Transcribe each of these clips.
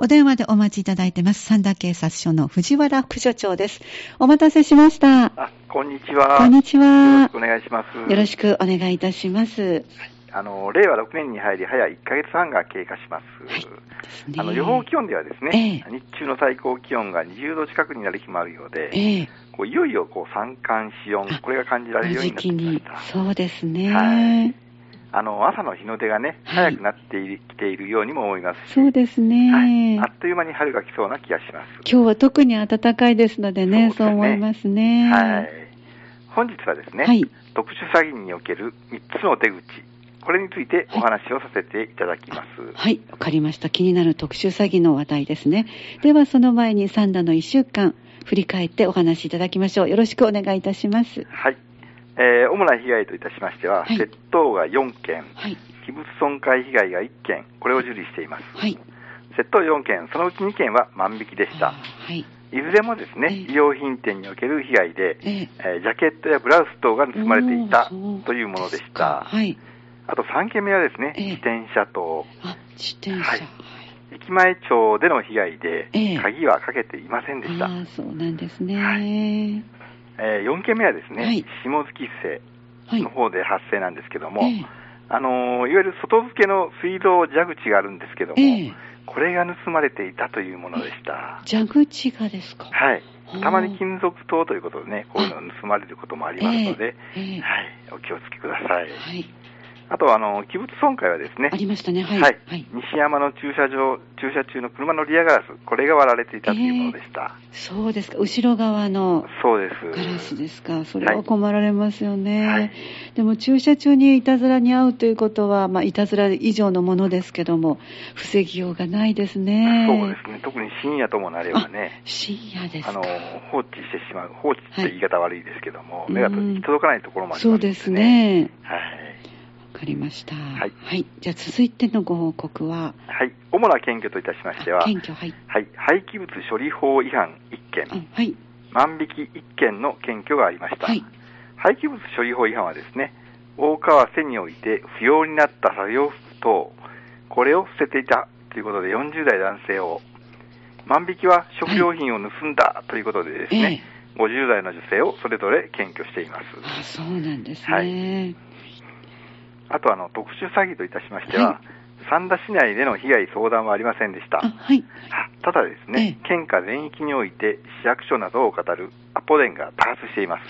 お電話でお待ちいただいてます。三田警察署の藤原副署長です。お待たせしました。あ、こんにちは。こんにちよろはしく。お願いします。よろしくお願いいたします。あの、令和6年に入り、早1ヶ月半が経過します。ですねあの、予報気温ではですね、え日中の最高気温が20度近くになる日もあるようで、ええこういよいよこう三寒四温あ、これが感じられるようになってきました。そうですね。はいあの、朝の日の出がね、はい早くなっていきているようにも思いますし、そうですね。はい、あっという間に春が来そうな気がします。今日は特に暖かいですのでね、そうね思いますね。はい。本日はですね、はい特殊詐欺における3つの手口、これについてお話をさせていただきます。はい、わかりました。気になる特殊詐欺の話題ですね。では、その前にサンダの1週間、振り返ってお話しいただきましょう。よろしくお願いいたします。はい。えー主な被害といたしましては、はい窃盗が4件、はい、器物損壊被害が1件、これを受理しています。はい。窃盗4件、そのうち2件は万引きでした。はい。いずれもですね、ええ衣料品店における被害で、えええージャケットやブラウス等が盗まれていたというものでした。はい。あと3件目はですね、ええ自転車と、あ、自転車。はい駅前町での被害でええ、鍵はかけていませんでした。そうなんですね。ははい。え4件目はですね、はい下月瀬はいの。方で発生なんですけども、ええあのーいわゆる外付けの水道蛇口があるんですけども、ええこれが盗まれていたというものでした。蛇口がですか？はい。たまに金属刀ということでね、こういうのが盗まれることもありますので、ええええはい、お気をつけください。はい。あと、あの、器物損壊はですねあ、りましたね。はい。はい、はい。西山の駐車場、駐車中の車のリアガラス、これが割られていたというものでした。そうですか。後ろ側のそうです。ガラスですか。それは困られますよね。はいでも駐車中にいたずらに遭うということは、まあ、いたずら以上のものですけども、防ぎようがないですね。そうですね。特に深夜ともなればね、深夜ですか。あの、放置してしまう。放置って言い方悪いですけども、はい目が届かないところもありますのそうです。ね。はい。わかりました。はいじゃあ続いてのご報告は、はい。主な検挙といたしましては、検挙、はい。はい。廃棄物処理法違反1件、あはい。万引き1件の検挙がありました。はい。廃棄物処理法違反はですね、大川瀬において不要になった作業服等、これを捨てていたということで40代男性を、万引きは食料品を盗んだということでですね、50代の女性をそれぞれ検挙しています。あ、そうなんですね。はいあとあの、特殊詐欺といたしましては、はい三田市内での被害相談はありませんでしたあ、。はい。ただですね、え県下全域において市役所などを語るアポ電が多発しています。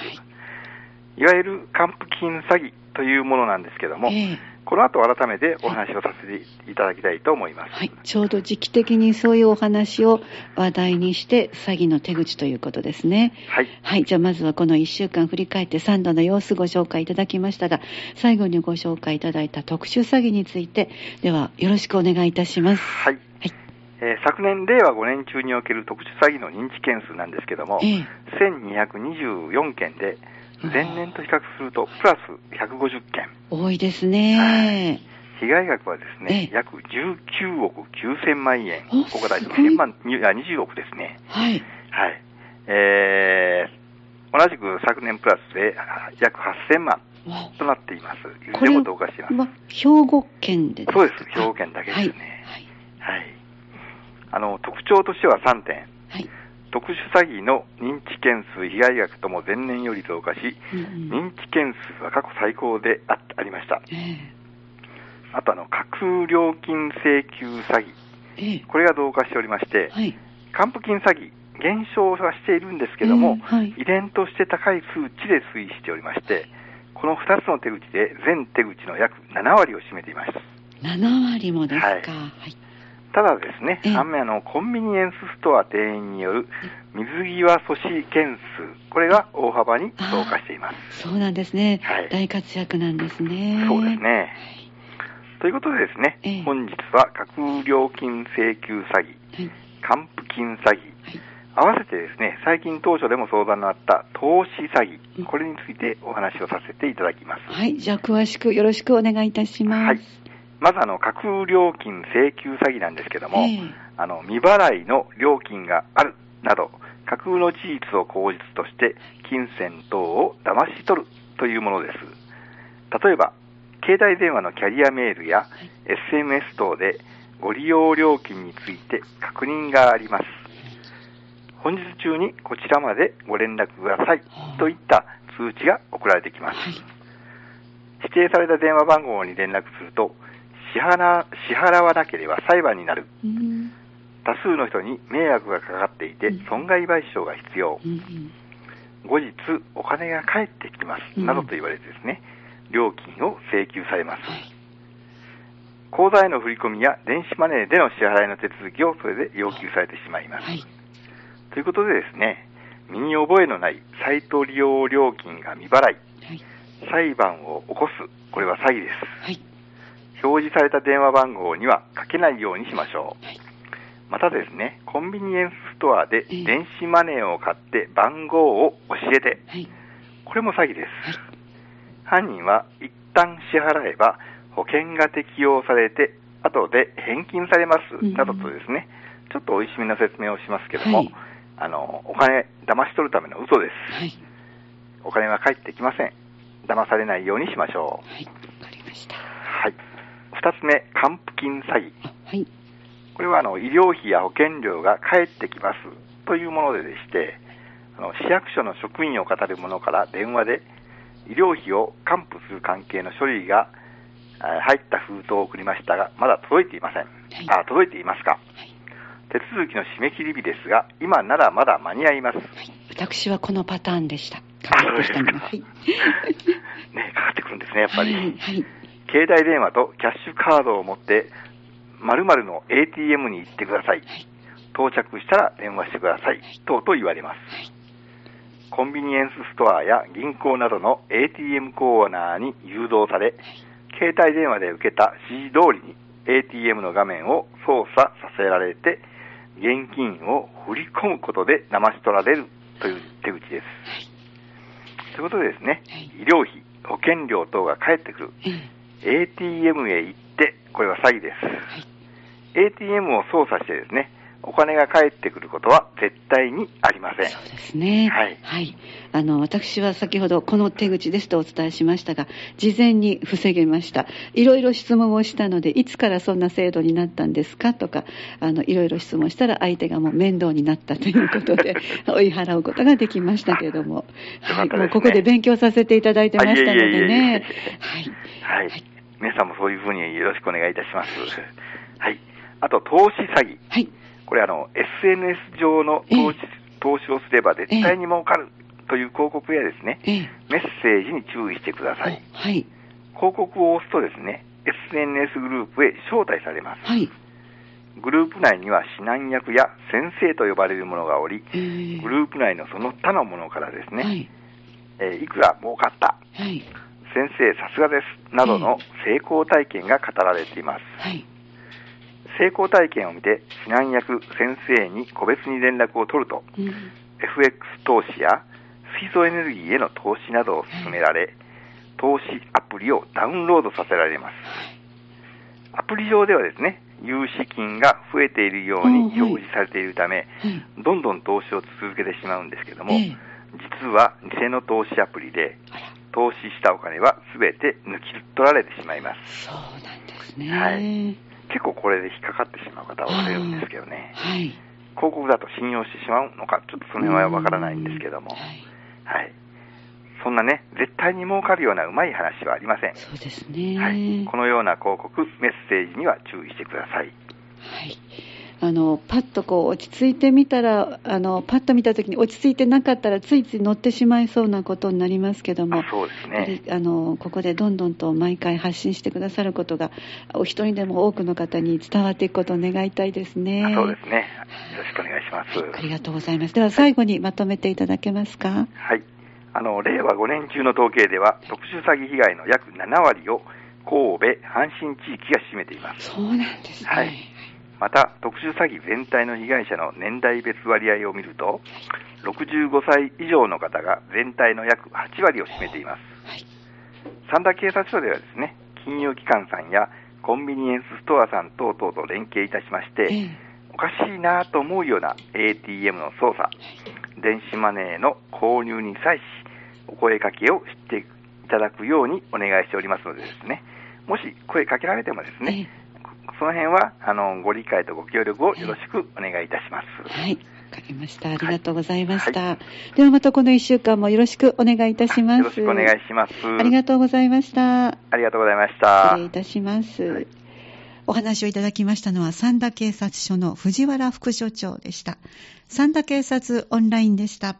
いわゆる還付金詐欺というものなんですけども、ええこの後改めてお話をさせていただきたいと思います。はい。ちょうど時期的にそういうお話を話題にして、詐欺の手口ということですね。はい。はい。じゃあまずはこの1週間振り返って3度の様子ご紹介いただきましたが、最後にご紹介いただいた特殊詐欺について、ではよろしくお願いいたします。はい。はい。えー昨年、令和5年中における特殊詐欺の認知件数なんですけども、ええ1224件で、前年と比較するとプラス150件。多いですね。被害額はですね、ええ約19億9000万円。おここ大すごい1000万、にあ20億ですね。はい。はい。えー、同じく昨年プラスであ約8000万わとなっています。いずれも同化しています。は兵庫県でですか？そうです。兵庫県だけですね。はい。はい。あの、特徴としては3点。はい。特殊詐欺の認知件数、被害額とも前年より増加し、うんうん認知件数は過去最高であありました。えあと、あの、架空料金請求詐欺。えええこれが増加しておりまして、はい。還付金詐欺、減少はしているんですけども、ええはい依然として高い数値で推移しておりまして、この2つの手口で全手口の約7割を占めていました。7割もですか。ははいい。ただですね、あの、コンビニエンスストア店員による水際阻止件数、これが大幅に増加しています。そうなんですね。はい大活躍なんですね。そうですね。ということでですね、ええ本日は架空料金請求詐欺、はい。還付金詐欺、はい。合わせてですね、最近当初でも相談のあった投資詐うん欺、これについてお話をさせていただきます。はい。じゃあ、詳しくよろしくお願いいたします。はい。まずあの、架空料金請求詐欺なんですけども、ええあの、未払いの料金があるなど、架空の事実を口実として、金銭等を騙し取るというものです。例えば、携帯電話のキャリアメールや SMS 等で、ご利用料金について確認があります。本日中にこちらまでご連絡くださいといった通知が送られてきます。はい。指定された電話番号に連絡すると支払支払わなければ裁判になる。うん。多数の人に迷惑がかかっていてうん損害賠償が必要。うんうん。後日お金が返ってきます、うんなどと言われてですね、料金を請求されます。はい。口座への振り込みや電子マネーでの支払いの手続きをそれで要求されてしまいます。はい。ということでですね、身に覚えのないサイト利用料金が未払い、はい。裁判を起こす、これは詐欺です。はい。表示された電話番号にはかけないようにしましょう。はいまたですね、コンビニエンスストアでええ電子マネーを買って番号を教えて、はい。これも詐欺です。はい。犯人は一旦支払えば保険が適用されて、後で返金されますうんなどとですね、ちょっとおいしめな説明をしますけども、はいあの、お金騙し取るための嘘です。はい。お金は返ってきません。騙されないようにしましょう。はい。わかりました。はい。二つ目、還付金詐欺。あはい。これはあの医療費や保険料が返ってきますというものででして、あの市役所の職員を語る者から電話で、医療費を還付する関係の書類があ入った封筒を送りましたが、まだ届いていません。いあ届いていますか、はい。手続きの締め切り日ですが、今ならまだ間に合います。はい。私はこのパターンでした。あかかってきたはい。ね、かかってくるんですね、やっぱり。はい。はい。携帯電話とキャッシュカードを持って、〇〇の ATM に行ってください。はい。到着したら電話してください。等々言われます。コンビニエンスストアや銀行などの ATM コーナーに誘導され、携帯電話で受けた指示通りに ATM の画面を操作させられて、現金を振り込むことで騙し取られるという手口です。ということでですね、はい医療費、保険料等が返ってくる。ええ ATM へ行って、これは詐欺です。はい。ATM を操作してですね、お金が返ってくることは絶対にありません。そうですね。はいあの、私は先ほどこの手口ですとお伝えしましたが、事前に防げました。いろいろ質問をしたので、いつからそんな制度になったんですかとか、あの、いろいろ質問したら相手がもう面倒になったということで、追い払うことができましたけれども、はい、もうここで勉強させていただいてましたのでね。はい。はい。皆さんもそういうふうによろしくお願いいたします。はい。あと、投資詐欺。はい。これあの、SNS 上の投資,、え投資をすれば絶対に儲かるという広告やですね、ええ。メッセージに注意してください。はい。広告を押すとですね、SNS グループへ招待されます。はい。グループ内には指南役や先生と呼ばれる者がおり、えーグループ内のその他の者からですね、はい。えーいくら儲かった、はい。先生さすがです、などの成功体験が語られています。はい。成功体験を見て、指南役、先生に個別に連絡を取ると、うん。FX 投資や水素エネルギーへの投資などを勧められ、投資アプリをダウンロードさせられます。アプリ上ではですね、融資金が増えているように表示されているため、はい。どんどん投資を続けてしまうんですけども、ええ実は偽の投資アプリで、投資したお金は全て抜き取られてしまいます。そうなんですね。はい結構これで引っかかってしまう方は多いんですけどね。はい。広告だと信用してしまうのか、ちょっとその辺はわからないんですけども。はい。はい。そんなね、絶対に儲かるようなうまい話はありません。そうですね。はい。このような広告、メッセージには注意してください。はい。あの、パッとこう落ち着いてみたら、あの、パッと見たときに落ち着いてなかったらついつい乗ってしまいそうなことになりますけどもあ、そうですね。あの、ここでどんどんと毎回発信してくださることが、お一人でも多くの方に伝わっていくことを願いたいですね。あそうですね。よろしくお願いします。ありがとうございます。では最後にまとめていただけますか？はい。あの、令和5年中の統計では、特殊詐欺被害の約7割を神戸、阪神地域が占めています。そうなんですね。はいまた、特殊詐欺全体の被害者の年代別割合を見ると、65歳以上の方が全体の約8割を占めています。はい。三田警察署ではですね、金融機関さんやコンビニエンスストアさん等々と連携いたしまして、ええおかしいなと思うような ATM の操作、電子マネーの購入に際し、お声かけをしていただくようにお願いしておりますのでですね、もし声かけられてもですね、その辺は、あの、ご理解とご協力をよろしくお願いいたします。はい。わかりました。ありがとうございました。はいではまたこの1週間もよろしくお願いいたします。よろしくお願いします。ありがとうございました。ありがとうございました。失礼いたします。お話をいただきましたのは、三田警察署の藤原副署長でした。三田警察オンラインでした。